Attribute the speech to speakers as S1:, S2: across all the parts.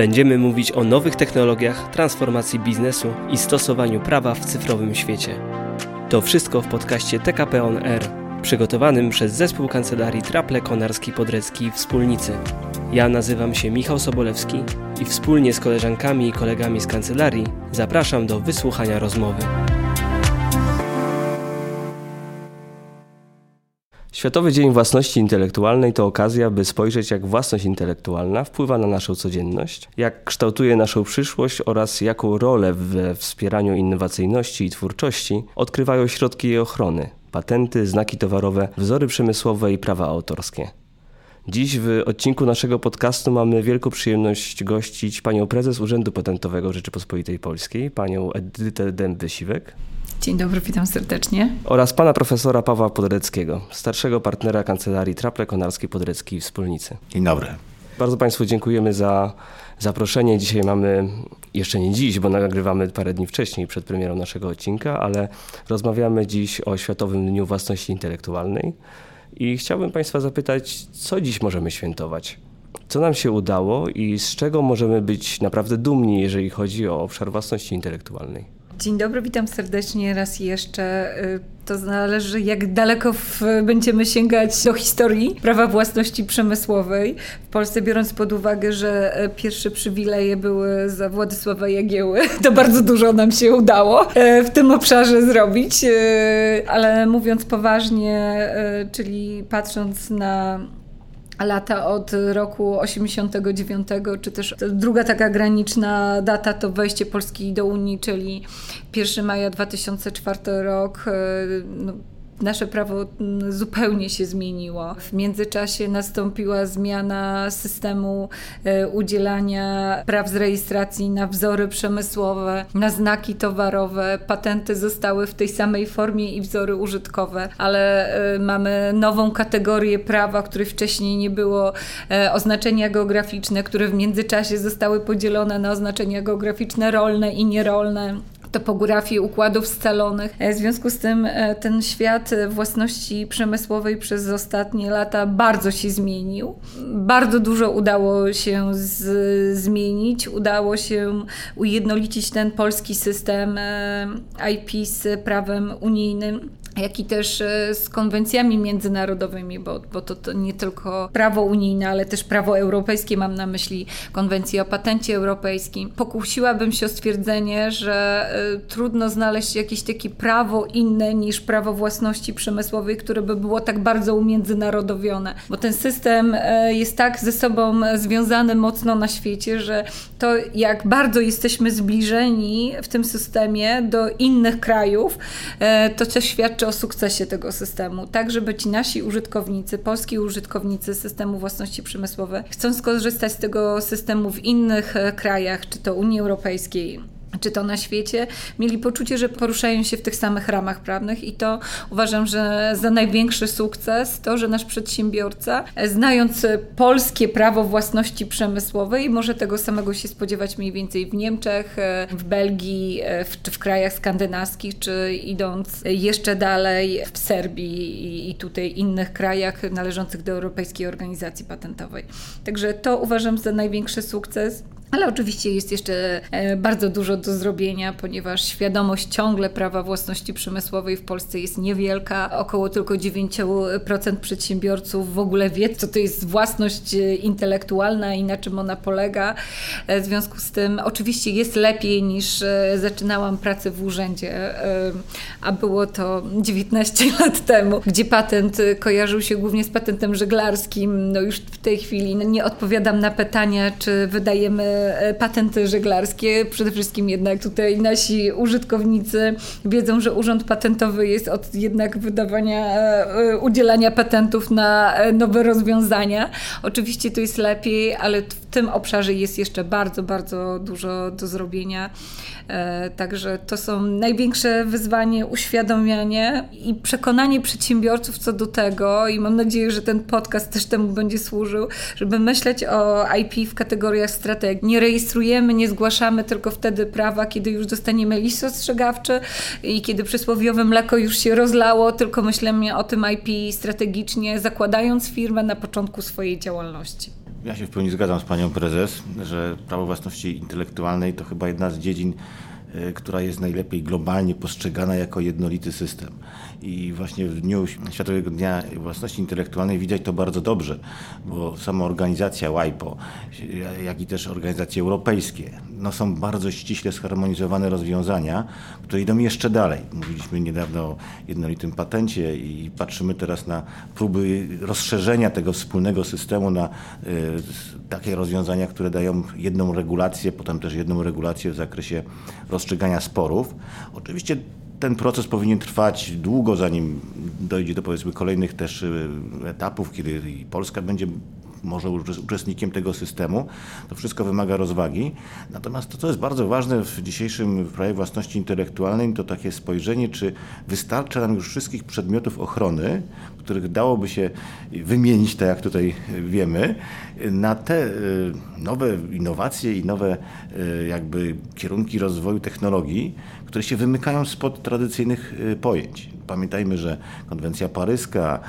S1: Będziemy mówić o nowych technologiach, transformacji biznesu i stosowaniu prawa w cyfrowym świecie. To wszystko w podcaście TKP On Air, przygotowanym przez zespół kancelarii Traple Konarski Podrecki Wspólnicy. Ja nazywam się Michał Sobolewski i wspólnie z koleżankami i kolegami z kancelarii zapraszam do wysłuchania rozmowy. Światowy Dzień Własności Intelektualnej to okazja, by spojrzeć, jak własność intelektualna wpływa na naszą codzienność, jak kształtuje naszą przyszłość oraz jaką rolę we wspieraniu innowacyjności i twórczości odkrywają środki jej ochrony patenty, znaki towarowe, wzory przemysłowe i prawa autorskie. Dziś w odcinku naszego podcastu mamy wielką przyjemność gościć panią prezes Urzędu Patentowego Rzeczypospolitej Polskiej, panią Edytę Dęby-Siwek.
S2: Dzień dobry, witam serdecznie.
S1: Oraz pana profesora Pawła Podreckiego, starszego partnera kancelarii Traple Konarskiej Podreckiej i Wspólnicy.
S3: Dzień dobry.
S1: Bardzo Państwu dziękujemy za zaproszenie. Dzisiaj mamy, jeszcze nie dziś, bo nagrywamy parę dni wcześniej przed premierą naszego odcinka, ale rozmawiamy dziś o Światowym Dniu Własności Intelektualnej. I chciałbym Państwa zapytać, co dziś możemy świętować? Co nam się udało i z czego możemy być naprawdę dumni, jeżeli chodzi o obszar własności intelektualnej?
S2: Dzień dobry, witam serdecznie raz jeszcze. Y, to zależy, jak daleko w, będziemy sięgać do historii prawa własności przemysłowej. W Polsce, biorąc pod uwagę, że e, pierwsze przywileje były za Władysława Jagieły, to bardzo dużo nam się udało e, w tym obszarze zrobić. E, ale mówiąc poważnie, czyli patrząc na lata od roku 89, czy też druga taka graniczna data to wejście Polski do Unii, czyli 1 maja 2004 rok. E, no, nasze prawo mm, zupełnie się zmieniło. W międzyczasie nastąpiła zmiana systemu e, udzielania praw z rejestracji na wzory przemysłowe, na znaki towarowe. Patenty zostały w tej samej formie i wzory użytkowe, ale e, mamy nową kategorię prawa, której wcześniej nie było, e, oznaczenia geograficzne, które w międzyczasie zostały podzielone na oznaczenia geograficzne rolne i nierolne topografię układów scalonych. E, w związku z tym e, ten świat własności przemysłowej przez ostatnie lata bardzo się zmienił. Bardzo dużo udało się z, zmienić, udało się ujednolicić ten polski system e, IP z prawem unijnym jak i też e, z konwencjami międzynarodowymi, bo, bo to, to, nie tylko prawo unijne, ale też prawo europejskie, mam na myśli konwencję o patencie europejskim. Pokusiłabym się o stwierdzenie, że y, trudno znaleźć jakieś takie prawo inne niż prawo własności przemysłowej, które by było tak bardzo umiędzynarodowione, bo ten system y, jest tak ze sobą związany mocno na świecie, że to jak bardzo jesteśmy zbliżeni w tym systemie do innych krajów, to co świadczy o o sukcesie tego systemu, tak żeby ci nasi użytkownicy, polski użytkownicy systemu własności przemysłowej, chcą skorzystać z tego systemu w innych e, krajach, czy to Unii Europejskiej, czy to na świecie, mieli poczucie, że poruszają się w tych samych ramach prawnych i to uważam, że za największy sukces to, że nasz przedsiębiorca, znając polskie prawo własności przemysłowej, może tego samego się spodziewać mniej więcej w Niemczech, w Belgii, w, czy w krajach skandynawskich, czy idąc jeszcze dalej w Serbii i, i tutaj innych krajach należących do Europejskiej Organizacji Patentowej. Także to uważam za największy sukces. Ale oczywiście jest jeszcze e, bardzo dużo do zrobienia, ponieważ świadomość ciągle prawa własności przemysłowej w Polsce jest niewielka. Około tylko 9% przedsiębiorców w ogóle wie, co to jest własność e, intelektualna i na czym ona polega. E, w związku z tym, oczywiście jest lepiej niż zaczynałam pracę w urzędzie, a było to 19 lat temu, gdzie patent kojarzył się głównie z patentem żeglarskim. No już w tej chwili nie odpowiadam na pytania, czy wydajemy patenty żeglarskie. Przede wszystkim jednak tutaj nasi użytkownicy wiedzą, że Urząd Patentowy jest od jednak wydawania, e, udzielania patentów na e, nowe rozwiązania. Oczywiście to jest lepiej, ale w tym obszarze jest jeszcze bardzo, bardzo dużo do zrobienia. Także to są największe wyzwanie, uświadamianie i przekonanie przedsiębiorców co do tego i mam nadzieję, że ten podcast też temu będzie służył, żeby myśleć o IP w kategoriach strategii nie rejestrujemy, nie zgłaszamy tylko wtedy prawa, kiedy już dostaniemy list ostrzegawczy i kiedy przysłowiowe mleko już się rozlało, tylko myślimy o tym IP strategicznie, zakładając firmę na początku swojej działalności.
S3: Ja się w pełni zgadzam z panią prezes, że prawo własności intelektualnej to chyba jedna z dziedzin, y, która jest najlepiej globalnie postrzegana jako jednolity system. I właśnie w dniu Światowego Dnia Własności Intelektualnej widać to bardzo dobrze, bo sama organizacja WIPO, jak i też organizacje europejskie, no są bardzo ściśle zharmonizowane rozwiązania, które idą jeszcze dalej. Mówiliśmy niedawno o jednolitym patencie i patrzymy teraz na próby rozszerzenia tego wspólnego systemu na y, takie rozwiązania, które dają jedną regulację, potem też jedną regulację w zakresie rozstrzygania sporów. Oczywiście ten proces powinien trwać długo, zanim dojdzie do powiedzmy kolejnych też y, etapów, kiedy Polska będzie może uczestnikiem tego systemu. To wszystko wymaga rozwagi. Natomiast to, co jest bardzo ważne w dzisiejszym prawie własności intelektualnej, to takie spojrzenie, czy wystarcza nam już wszystkich przedmiotów ochrony, których dałoby się wymienić, tak jak tutaj wiemy, na te y, nowe innowacje i nowe y, jakby kierunki rozwoju technologii, które się wymykają spod tradycyjnych y, pojęć. Pamiętajmy, że konwencja paryska,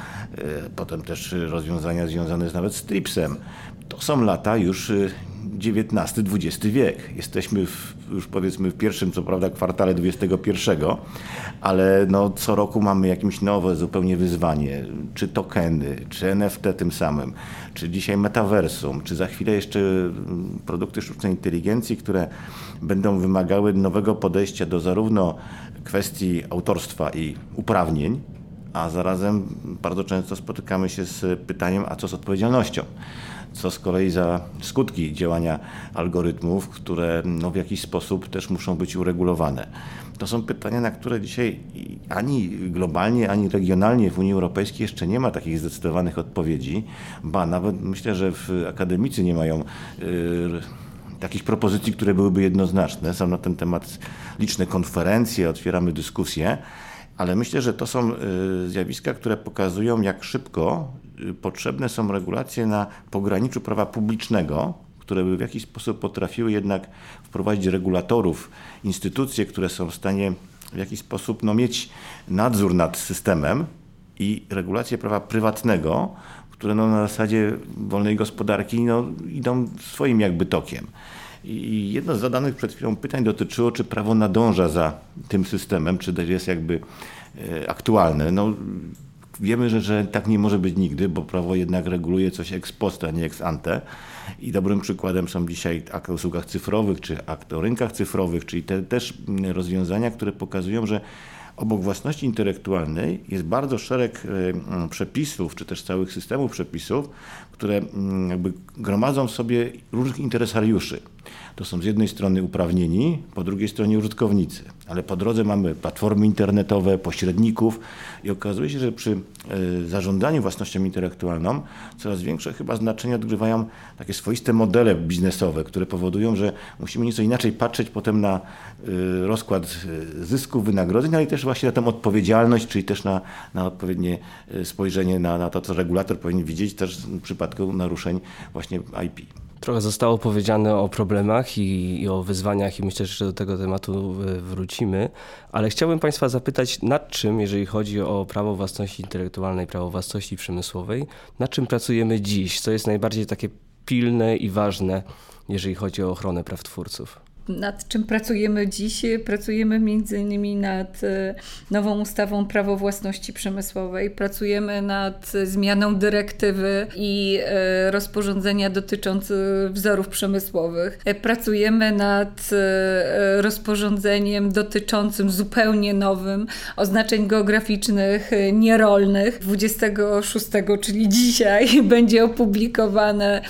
S3: potem też rozwiązania związane nawet z TRIPSem, to są lata już XIX-XX wiek. Jesteśmy w, już powiedzmy w pierwszym, co prawda, kwartale XXI, ale no, co roku mamy jakieś nowe zupełnie wyzwanie, czy tokeny, czy NFT tym samym, czy dzisiaj metaversum, czy za chwilę jeszcze mm, produkty sztucznej inteligencji, które będą wymagały nowego podejścia do zarówno kwestii autorstwa i uprawnień, a zarazem bardzo często spotykamy się z pytaniem, a co z odpowiedzialnością? Co z kolei za skutki działania algorytmów, które no, w jakiś sposób też muszą być uregulowane. To są pytania, na które dzisiaj ani globalnie, ani regionalnie w Unii Europejskiej jeszcze nie ma takich zdecydowanych odpowiedzi, ba nawet myślę, że w akademicy nie mają yy, takich propozycji, które byłyby jednoznaczne. Są na ten temat liczne konferencje, otwieramy dyskusje, ale myślę, że to są y, zjawiska, które pokazują, jak szybko potrzebne są regulacje na pograniczu prawa publicznego, które by w jakiś sposób potrafiły jednak wprowadzić regulatorów, instytucje, które są w stanie w jakiś sposób no, mieć nadzór nad systemem i regulacje prawa prywatnego, które no, na zasadzie wolnej gospodarki no, idą swoim jakby tokiem. I jedno z zadanych przed chwilą pytań dotyczyło, czy prawo nadąża za tym systemem, czy jest jakby e, aktualne. No, wiemy, że, że tak nie może być nigdy, bo prawo jednak reguluje coś ex post, a nie ex ante. I dobrym przykładem są dzisiaj akt o usługach cyfrowych, czy akt o rynkach cyfrowych, czyli te też rozwiązania, które pokazują, że obok własności intelektualnej jest bardzo szereg e, przepisów, czy też całych systemów przepisów, które gromadzą w sobie różnych interesariuszy. To są z jednej strony uprawnieni, po drugiej stronie użytkownicy, ale po drodze mamy platformy internetowe, pośredników i okazuje się, że przy e, zarządzaniu własnością intelektualną coraz większe chyba znaczenie odgrywają takie swoiste modele biznesowe, które powodują, że musimy nieco inaczej patrzeć potem na e, rozkład e, zysków, wynagrodzeń, ale też właśnie na tę odpowiedzialność, czyli też na, na odpowiednie spojrzenie na, na to, co regulator powinien widzieć też w przypadku naruszeń właśnie IP.
S1: Trochę zostało powiedziane o problemach i, i, o wyzwaniach, i myślę, że do tego tematu e, wrócimy, ale chciałbym Państwa zapytać, nad czym, jeżeli chodzi o prawo własności intelektualnej, prawo własności przemysłowej, nad czym pracujemy dziś? Co jest najbardziej takie pilne i ważne, jeżeli chodzi o ochronę praw twórców?
S2: Nad czym pracujemy dziś. Pracujemy między innymi nad e, nową ustawą prawo własności przemysłowej, pracujemy nad zmianą dyrektywy i e, rozporządzenia dotyczących wzorów przemysłowych. E, pracujemy nad rozporządzeniem dotyczącym zupełnie nowym oznaczeń geograficznych nierolnych. 26, czyli dzisiaj, będzie opublikowany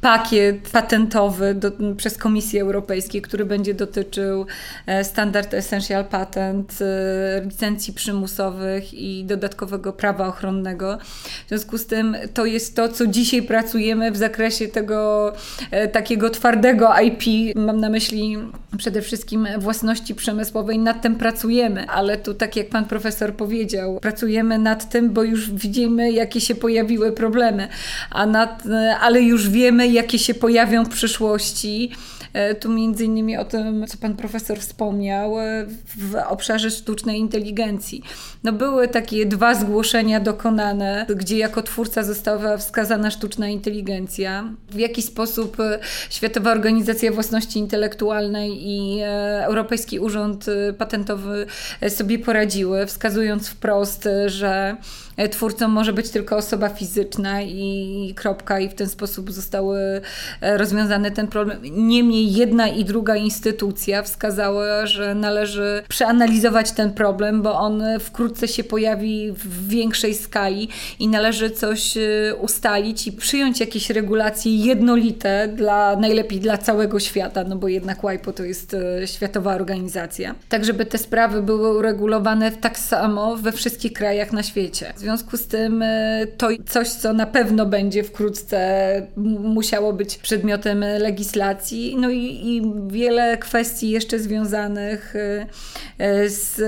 S2: pakiet patentowy do, przez Komisję Europejską, który będzie dotyczył e, standard Essential Patent, e, licencji przymusowych i dodatkowego prawa ochronnego. W związku z tym to jest to, co dzisiaj pracujemy w zakresie tego e, takiego twardego IP. Mam na myśli przede wszystkim własności przemysłowej. Nad tym pracujemy, ale tu tak jak pan profesor powiedział, pracujemy nad tym, bo już widzimy, jakie się pojawiły problemy, a nad, ale już wiemy, jakie się pojawią w przyszłości Tu między innymi o tym, co pan profesor wspomniał, w obszarze sztucznej inteligencji. No były takie dwa zgłoszenia dokonane, gdzie jako twórca została wskazana sztuczna inteligencja. W jaki sposób Światowa Organizacja Własności Intelektualnej i Europejski Urząd Patentowy sobie poradziły, wskazując wprost, że twórcą może być tylko osoba fizyczna i kropka, i w ten sposób zostały e, rozwiązany ten problem. Niemniej jedna i druga instytucja wskazała, że należy przeanalizować ten problem, bo on wkrótce się pojawi w większej skali i należy coś e, ustalić i przyjąć jakieś regulacje jednolite dla najlepiej dla całego świata, no bo jednak WIPO to jest e, światowa organizacja. Tak, żeby te sprawy były uregulowane tak samo we wszystkich krajach na świecie. W związku z tym to coś, co na pewno będzie wkrótce musiało być przedmiotem legislacji. No i, i wiele kwestii jeszcze związanych y, y, z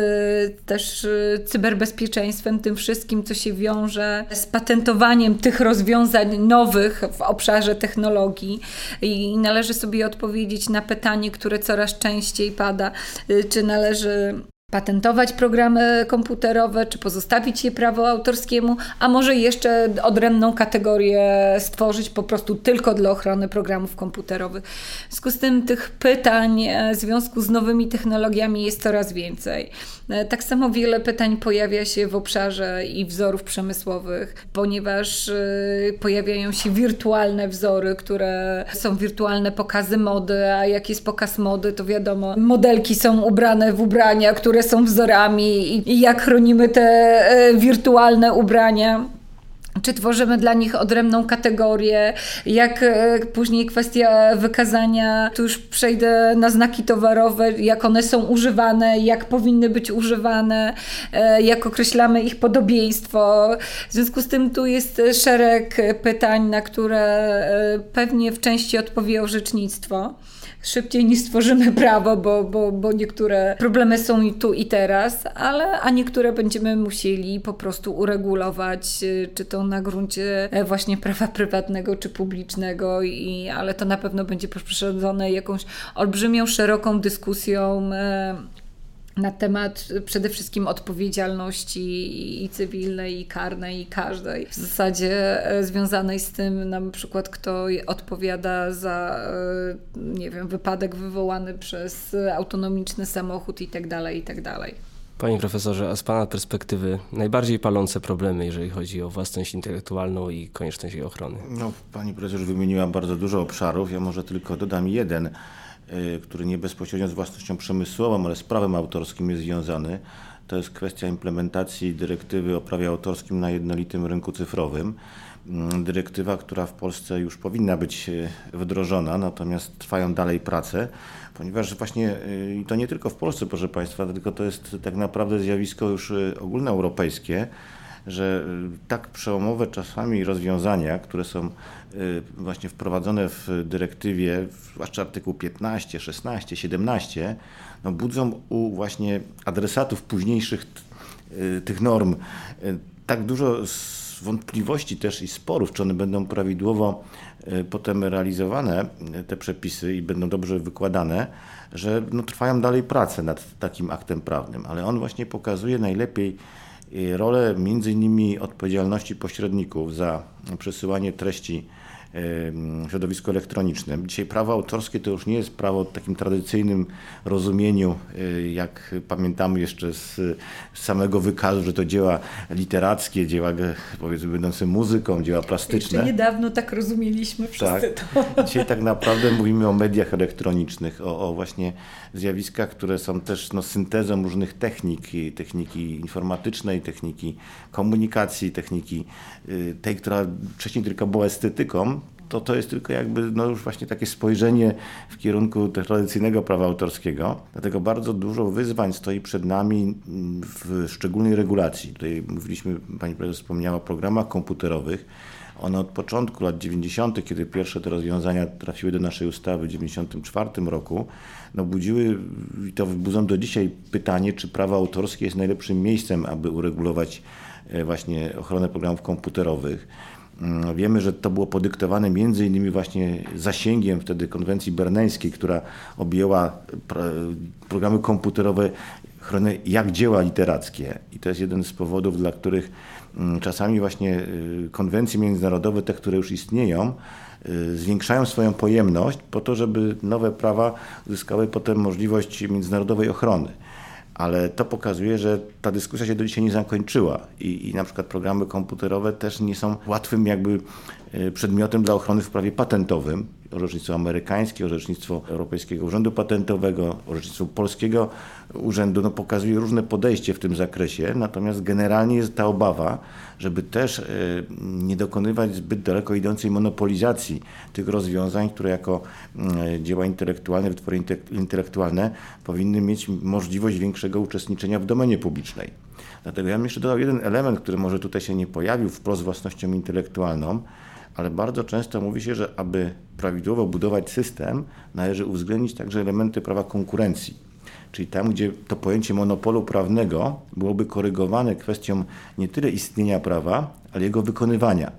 S2: też y, cyberbezpieczeństwem, tym wszystkim, co się wiąże z patentowaniem tych rozwiązań nowych w obszarze technologii. I należy sobie odpowiedzieć na pytanie, które coraz częściej pada, czy należy patentować programy komputerowe, czy pozostawić je prawo autorskiemu, a może jeszcze odrębną kategorię stworzyć po prostu tylko dla ochrony programów komputerowych. W związku z tym tych pytań e, w związku z nowymi technologiami jest coraz więcej. E, tak samo wiele pytań pojawia się w obszarze i wzorów przemysłowych, ponieważ e, pojawiają się wirtualne wzory, które są wirtualne pokazy mody, a jak jest pokaz mody, to wiadomo, modelki są ubrane w ubrania, które które są wzorami i, jak chronimy te e, wirtualne ubrania. Czy tworzymy dla nich odrębną kategorię? Jak e, później kwestia wykazania, tu już przejdę na znaki towarowe, jak one są używane, jak powinny być używane, e, jak określamy ich podobieństwo. W związku z tym tu jest szereg pytań, na które pewnie w części odpowie orzecznictwo szybciej niż stworzymy prawo, bo, bo, bo niektóre problemy są i tu i teraz, ale a niektóre będziemy musieli po prostu uregulować, czy to na gruncie e, właśnie prawa prywatnego czy publicznego, i, ale to na pewno będzie poprzedzone jakąś olbrzymią, szeroką dyskusją e, na temat przede wszystkim odpowiedzialności i cywilnej, i karnej, i każdej. W zasadzie e, związanej z tym, na przykład, kto odpowiada za, nie wiem, wypadek wywołany przez autonomiczny samochód i tak dalej, i tak dalej.
S1: Panie profesorze, a z Pana perspektywy najbardziej palące problemy, jeżeli chodzi o własność intelektualną i konieczność jej ochrony?
S3: No, pani profesor wymieniła bardzo dużo obszarów, ja może tylko dodam jeden. Y, który nie bezpośrednio z własnością przemysłową, ale z prawem autorskim jest związany. To jest kwestia implementacji dyrektywy o prawie autorskim na jednolitym rynku cyfrowym. Mm, dyrektywa, która w Polsce już powinna być y, wdrożona, natomiast trwają dalej prace, ponieważ właśnie y, i to nie tylko w Polsce, proszę Państwa, tylko to jest tak naprawdę zjawisko już ogólnoeuropejskie że tak przełomowe czasami rozwiązania, które są właśnie wprowadzone w dyrektywie, zwłaszcza artykuł 15, 16, 17, no budzą u właśnie adresatów późniejszych tych norm. Tak dużo wątpliwości też i sporów, czy one będą prawidłowo potem realizowane, te przepisy i będą dobrze wykładane, że no, trwają dalej prace nad takim aktem prawnym, ale on właśnie pokazuje najlepiej rolę między innymi odpowiedzialności pośredników za przesyłanie treści środowisku elektronicznym. Dzisiaj prawo autorskie to już nie jest prawo w takim tradycyjnym rozumieniu, y, jak pamiętamy jeszcze z samego wykazu, że to dzieła literackie, dzieła powiedzmy będące muzyką, dzieła plastyczne.
S2: Jeszcze niedawno tak rozumieliśmy wszyscy tak.
S3: to. Dzisiaj tak naprawdę mówimy o mediach elektronicznych, o, o właśnie zjawiskach, które są też no, syntezą różnych technik, techniki informatycznej, techniki komunikacji, techniki y, tej, która wcześniej tylko była estetyką, to to jest tylko jakby no już właśnie takie spojrzenie w kierunku tradycyjnego prawa autorskiego. Dlatego bardzo dużo wyzwań stoi przed nami w szczególnej regulacji. Tutaj mówiliśmy, pani prezes wspomniała o programach komputerowych. One od początku lat 90., kiedy pierwsze te rozwiązania trafiły do naszej ustawy w 1994 roku, no budziły i to budzą do dzisiaj pytanie, czy prawo autorskie jest najlepszym miejscem, aby uregulować e, właśnie ochronę programów komputerowych. Mm, wiemy, że to było podyktowane między innymi właśnie zasięgiem wtedy konwencji berneńskiej, która objęła programy komputerowe chronione jak dzieła literackie. I to jest jeden z powodów, dla których mm, czasami właśnie y, konwencje międzynarodowe, te, które już istnieją, y, zwiększają swoją pojemność po to, żeby nowe prawa uzyskały potem możliwość międzynarodowej ochrony ale to pokazuje, że ta dyskusja się do dzisiaj nie zakończyła i, i na przykład programy komputerowe też nie są łatwym jakby e, przedmiotem dla ochrony w prawie patentowym. Orzecznictwo amerykańskie, orzecznictwo Europejskiego Urzędu Patentowego, orzecznictwo Polskiego Urzędu no, pokazuje różne podejście w tym zakresie, natomiast generalnie jest ta obawa, żeby też e, nie dokonywać zbyt daleko idącej monopolizacji tych rozwiązań, które jako mm, dzieła intelektualne, wytwory intelektualne powinny mieć możliwość większego uczestniczenia w domenie publicznej. Dlatego ja bym jeszcze dodał jeden element, który może tutaj się nie pojawił wprost własnością intelektualną, ale bardzo często mówi się, że aby prawidłowo budować system, należy uwzględnić także elementy prawa konkurencji. Czyli tam, gdzie to pojęcie monopolu prawnego byłoby korygowane kwestią nie tyle istnienia prawa, ale jego wykonywania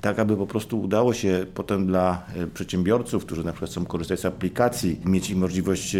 S3: tak aby po prostu udało się potem dla e, przedsiębiorców, którzy na przykład chcą korzystać z aplikacji, mieć możliwość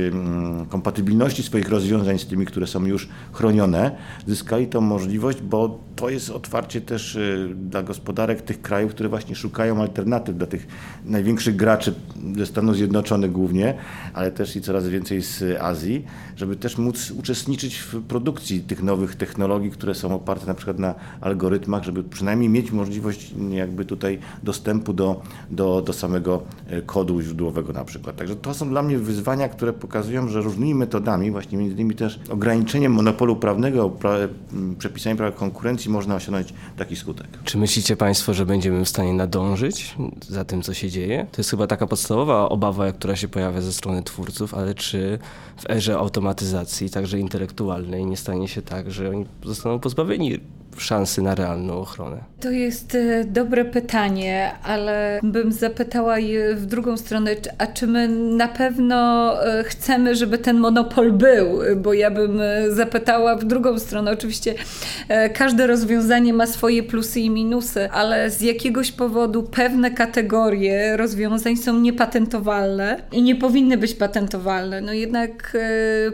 S3: kompatybilności swoich rozwiązań z tymi, które są już chronione, zyskali tą możliwość, bo to jest otwarcie też e, dla gospodarek tych krajów, które właśnie szukają alternatyw dla tych największych graczy ze Stanów Zjednoczonych głównie, ale też i coraz więcej z Azji, żeby też móc uczestniczyć w produkcji tych nowych technologii, które są oparte na przykład na algorytmach, żeby przynajmniej mieć możliwość jakby tutaj dostępu do, do, do samego e, kodu źródłowego na przykład. Także to są dla mnie wyzwania, które pokazują, że różnymi metodami, właśnie między innymi też ograniczeniem monopolu prawnego, pra, przepisami prawa konkurencji można osiągnąć taki skutek.
S1: Czy myślicie Państwo, że będziemy w stanie nadążyć za tym, co się dzieje? To jest chyba taka podstawowa obawa, która się pojawia ze strony twórców, ale czy w erze automatyzacji, także intelektualnej, nie stanie się tak, że oni zostaną pozbawieni szansy na realną ochronę?
S2: To jest e, dobre pytanie, ale bym zapytała je w drugą stronę, a czy my na pewno e, chcemy, żeby ten monopol był? Bo ja bym e, zapytała w drugą stronę. Oczywiście każde rozwiązanie ma swoje plusy i minusy, ale z jakiegoś powodu pewne kategorie rozwiązań są niepatentowalne i nie powinny być patentowalne. No jednak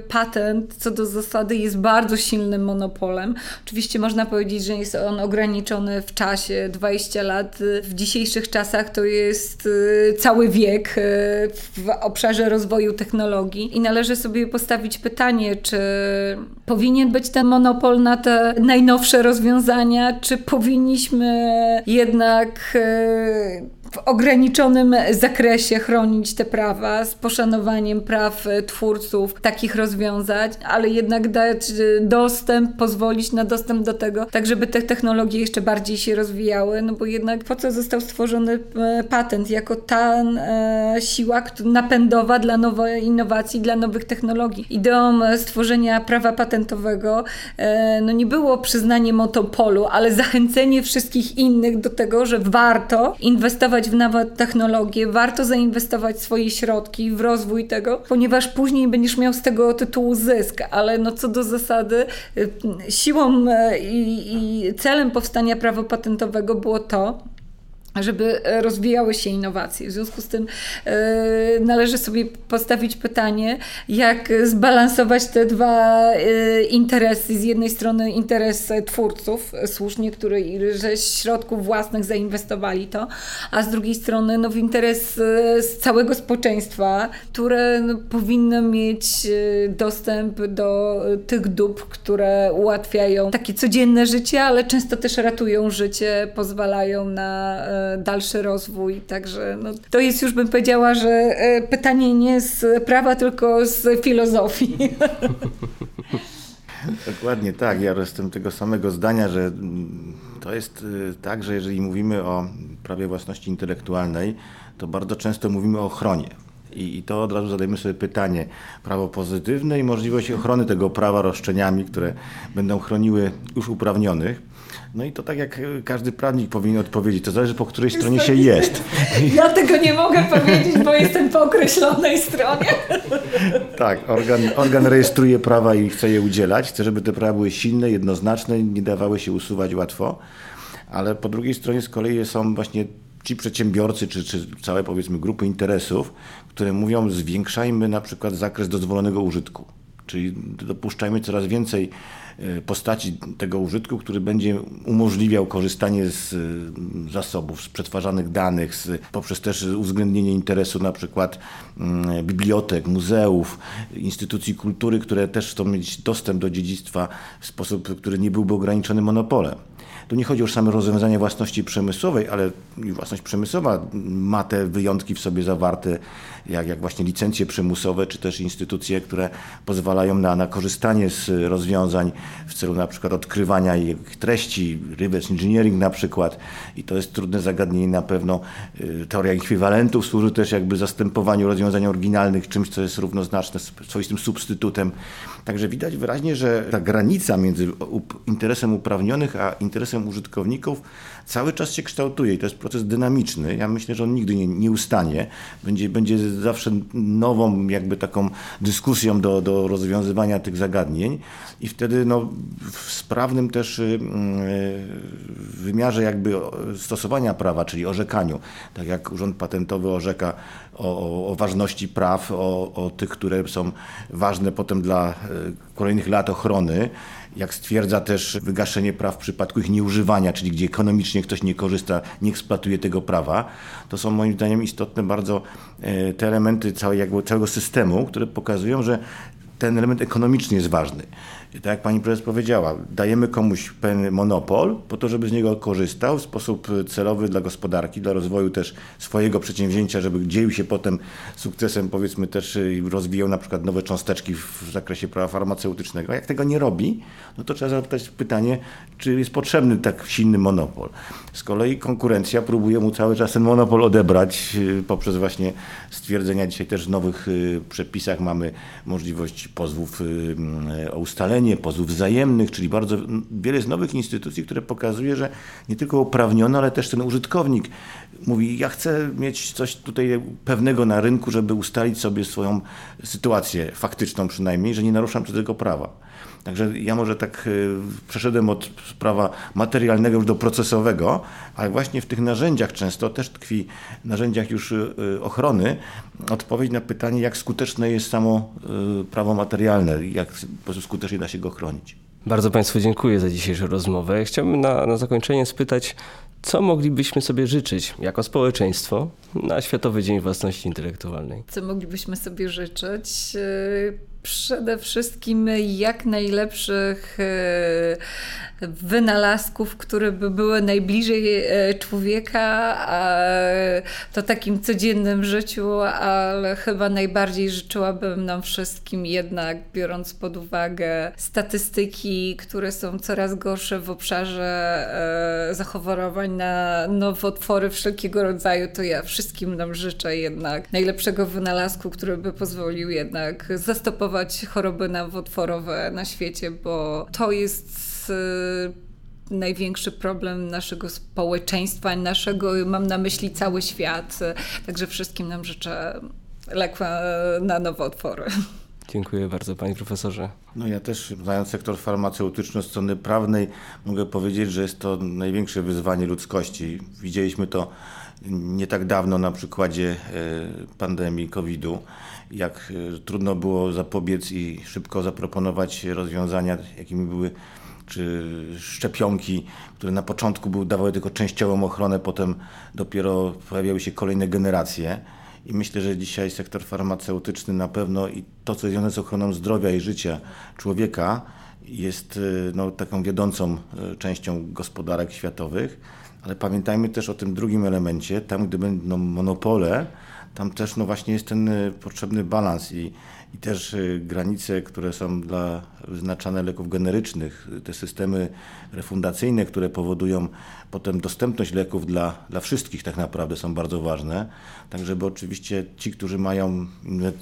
S2: patent co do zasady jest bardzo silnym monopolem. Oczywiście można powiedzieć, powiedzieć, że jest on ograniczony w czasie 20 lat. W dzisiejszych czasach to jest y, cały wiek y, w obszarze rozwoju technologii i należy sobie postawić pytanie, czy powinien być ten monopol na te najnowsze rozwiązania, czy powinniśmy jednak y, w ograniczonym zakresie chronić te prawa z poszanowaniem praw twórców takich rozwiązań, ale jednak dać dostęp, pozwolić na dostęp do tego, tak żeby te technologie jeszcze bardziej się rozwijały, no bo jednak po co został stworzony e, patent jako ta e, siła napędowa dla nowych innowacji, dla nowych technologii. Ideą stworzenia prawa patentowego e, no nie było przyznanie monopolu, ale zachęcenie wszystkich innych do tego, że warto inwestować w nowe technologie, warto zainwestować swoje środki w rozwój tego, ponieważ później będziesz miał z tego tytułu zysk, ale no co do zasady y, siłą y, i, i celem powstania prawa patentowego było to, żeby e, rozwijały się innowacje. W związku z tym e, należy sobie postawić pytanie, jak zbalansować te dwa e, interesy. Z jednej strony interes twórców, słusznie, którzy ze środków własnych zainwestowali to, a z drugiej strony no, interes całego społeczeństwa, które no, powinno mieć dostęp do tych dóbr, które ułatwiają takie codzienne życie, ale często też ratują życie, pozwalają na dalszy rozwój. Także no, to jest już bym powiedziała, że e, pytanie nie z prawa, tylko z filozofii.
S3: Dokładnie tak. Ja jestem tego samego zdania, że mm, to jest e, tak, że jeżeli mówimy o prawie własności intelektualnej, to bardzo często mówimy o ochronie. I, I, to od razu zadajmy sobie pytanie. Prawo pozytywne i możliwość ochrony tego prawa roszczeniami, które będą chroniły już uprawnionych. No i to tak jak każdy prawnik powinien odpowiedzieć, to zależy po której stronie się jest.
S2: Ja tego nie mogę powiedzieć, bo jestem po określonej stronie.
S3: Tak, organ, organ rejestruje prawa i chce je udzielać. Chce, żeby te prawa były silne, jednoznaczne, nie dawały się usuwać łatwo ale po drugiej stronie z kolei są właśnie ci przedsiębiorcy, czy, czy całe powiedzmy grupy interesów, które mówią zwiększajmy na przykład zakres dozwolonego użytku. Czyli dopuszczajmy coraz więcej e, postaci tego użytku, który będzie umożliwiał korzystanie z e, zasobów, z przetwarzanych danych, z, poprzez też uwzględnienie interesu na przykład mm, bibliotek, muzeów, instytucji kultury, które też chcą mieć dostęp do dziedzictwa w sposób, który nie byłby ograniczony monopolem. Tu nie chodzi o same rozwiązanie własności przemysłowej, ale własność przemysłowa ma te wyjątki w sobie zawarte, jak, jak właśnie licencje przymusowe, czy też instytucje, które pozwalają na, na korzystanie z rozwiązań w celu na przykład odkrywania ich treści, reverse engineering na przykład. I to jest trudne zagadnienie na pewno. Y, teoria ekwiwalentów służy też jakby zastępowaniu rozwiązań oryginalnych czymś, co jest równoznaczne swoistym substytutem. Także widać wyraźnie, że ta granica między interesem uprawnionych a interesem użytkowników cały czas się kształtuje i to jest proces dynamiczny. Ja myślę, że on nigdy nie, nie ustanie. Będzie, będzie zawsze nową jakby taką dyskusją do, do rozwiązywania tych zagadnień i wtedy no, w sprawnym też y, y, wymiarze jakby stosowania prawa, czyli orzekaniu, tak jak Urząd Patentowy orzeka o, o ważności praw, o, o tych, które są ważne potem dla y, kolejnych lat ochrony, jak stwierdza też wygaszenie praw w przypadku ich nieużywania, czyli gdzie ekonomicznie ktoś nie korzysta, nie eksploatuje tego prawa. To są moim zdaniem istotne bardzo e, te elementy całej, jakby, całego systemu, które pokazują, że ten element ekonomiczny jest ważny. Tak jak pani prezes powiedziała, dajemy komuś pewien monopol po to, żeby z niego korzystał w sposób celowy dla gospodarki, dla rozwoju też swojego przedsięwzięcia, żeby dzielił się potem sukcesem, powiedzmy też rozwijał na przykład nowe cząsteczki w zakresie prawa farmaceutycznego. Jak tego nie robi, no to trzeba zadać pytanie, czy jest potrzebny tak silny monopol. Z kolei konkurencja próbuje mu cały czas ten monopol odebrać y, poprzez właśnie stwierdzenia. Dzisiaj też w nowych przepisach mamy możliwość pozwów o ustalenie pozwów wzajemnych, czyli bardzo wiele z nowych instytucji, które pokazuje, że nie tylko uprawniony, ale też ten użytkownik mówi, ja chcę mieć coś tutaj pewnego na rynku, żeby ustalić sobie swoją sytuację faktyczną przynajmniej, że nie naruszam tego prawa. Także ja może tak y, przeszedłem od prawa materialnego już do procesowego, ale właśnie w tych narzędziach często też tkwi, narzędziach już y, y, ochrony, odpowiedź na pytanie, jak skuteczne jest samo prawo materialne, jak skutecznie da się go chronić.
S1: Bardzo Państwu dziękuję za dzisiejszą rozmowę. Chciałbym na, na zakończenie spytać, co moglibyśmy sobie życzyć jako społeczeństwo na Światowy Dzień Własności Intelektualnej?
S2: Co moglibyśmy sobie życzyć? Przede wszystkim jak najlepszych e, wynalazków, które by były najbliżej e, człowieka, to takim codziennym życiu, ale chyba najbardziej życzyłabym nam wszystkim jednak, biorąc pod uwagę statystyki, które są coraz gorsze w obszarze e, zachorowań na nowotwory wszelkiego rodzaju, to ja wszystkim nam życzę jednak najlepszego wynalazku, który by pozwolił jednak zastopować choroby nowotworowe na świecie, bo to jest Y, największy problem naszego społeczeństwa, naszego, mam na myśli cały świat. Także wszystkim nam życzę leku na nowotwory.
S1: Dziękuję bardzo panie profesorze.
S3: No ja też znając sektor farmaceutyczny od strony prawnej mogę powiedzieć, że jest to największe wyzwanie ludzkości. Widzieliśmy to nie tak dawno na przykładzie e, pandemii COVID-u, jak e, trudno było zapobiec i szybko zaproponować rozwiązania, jakimi były czy szczepionki, które na początku były, dawały tylko częściową ochronę, potem dopiero pojawiały się kolejne generacje. I myślę, że dzisiaj sektor farmaceutyczny na pewno i to, co jest związane z ochroną zdrowia i życia człowieka, jest y, no, taką wiodącą y, częścią gospodarek światowych. Ale pamiętajmy też o tym drugim elemencie, tam gdy będą monopole, tam też no właśnie jest ten y, potrzebny balans i i też y, granice, które są dla wyznaczane leków generycznych, te systemy refundacyjne, które powodują potem dostępność leków dla, dla wszystkich tak naprawdę są bardzo ważne, tak żeby oczywiście ci, którzy mają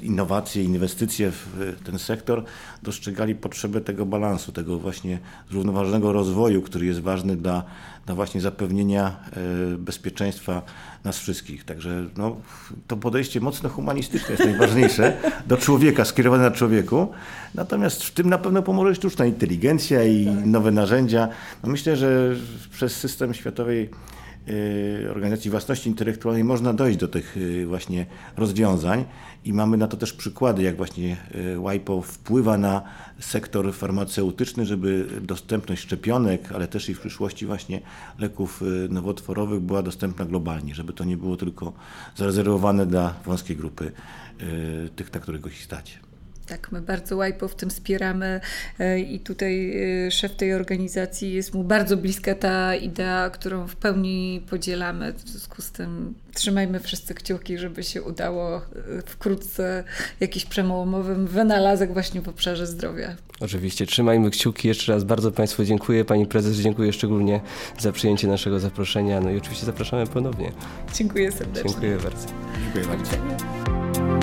S3: innowacje, inwestycje w ten sektor, dostrzegali potrzebę tego balansu, tego właśnie zrównoważonego rozwoju, który jest ważny dla, dla właśnie zapewnienia e, bezpieczeństwa nas wszystkich. Także no, to podejście mocno humanistyczne jest najważniejsze, do człowieka, skierowane na człowieku. Natomiast w tym na pewno pomoże sztuczna inteligencja i nowe narzędzia. No myślę, że przez system światowej Organizacji Własności Intelektualnej można dojść do tych y, właśnie rozwiązań i mamy na to też przykłady, jak właśnie y, WIPO wpływa na sektor farmaceutyczny, żeby dostępność szczepionek, ale też i w przyszłości właśnie leków nowotworowych była dostępna globalnie, żeby to nie było tylko zarezerwowane dla wąskiej grupy tych, na których się stacie.
S2: Tak, my bardzo łajpo w tym wspieramy e, i tutaj e, szef tej organizacji jest mu bardzo bliska ta idea, którą w pełni podzielamy. W związku z tym trzymajmy wszyscy kciuki, żeby się udało e, wkrótce jakiś przełomowy wynalazek właśnie w obszarze zdrowia.
S1: Oczywiście, trzymajmy kciuki. Jeszcze raz bardzo Państwu dziękuję. Pani prezes dziękuję szczególnie za przyjęcie naszego zaproszenia. No i oczywiście zapraszamy ponownie.
S2: Dziękuję serdecznie.
S1: Dziękuję bardzo.
S3: Dziękuję bardzo.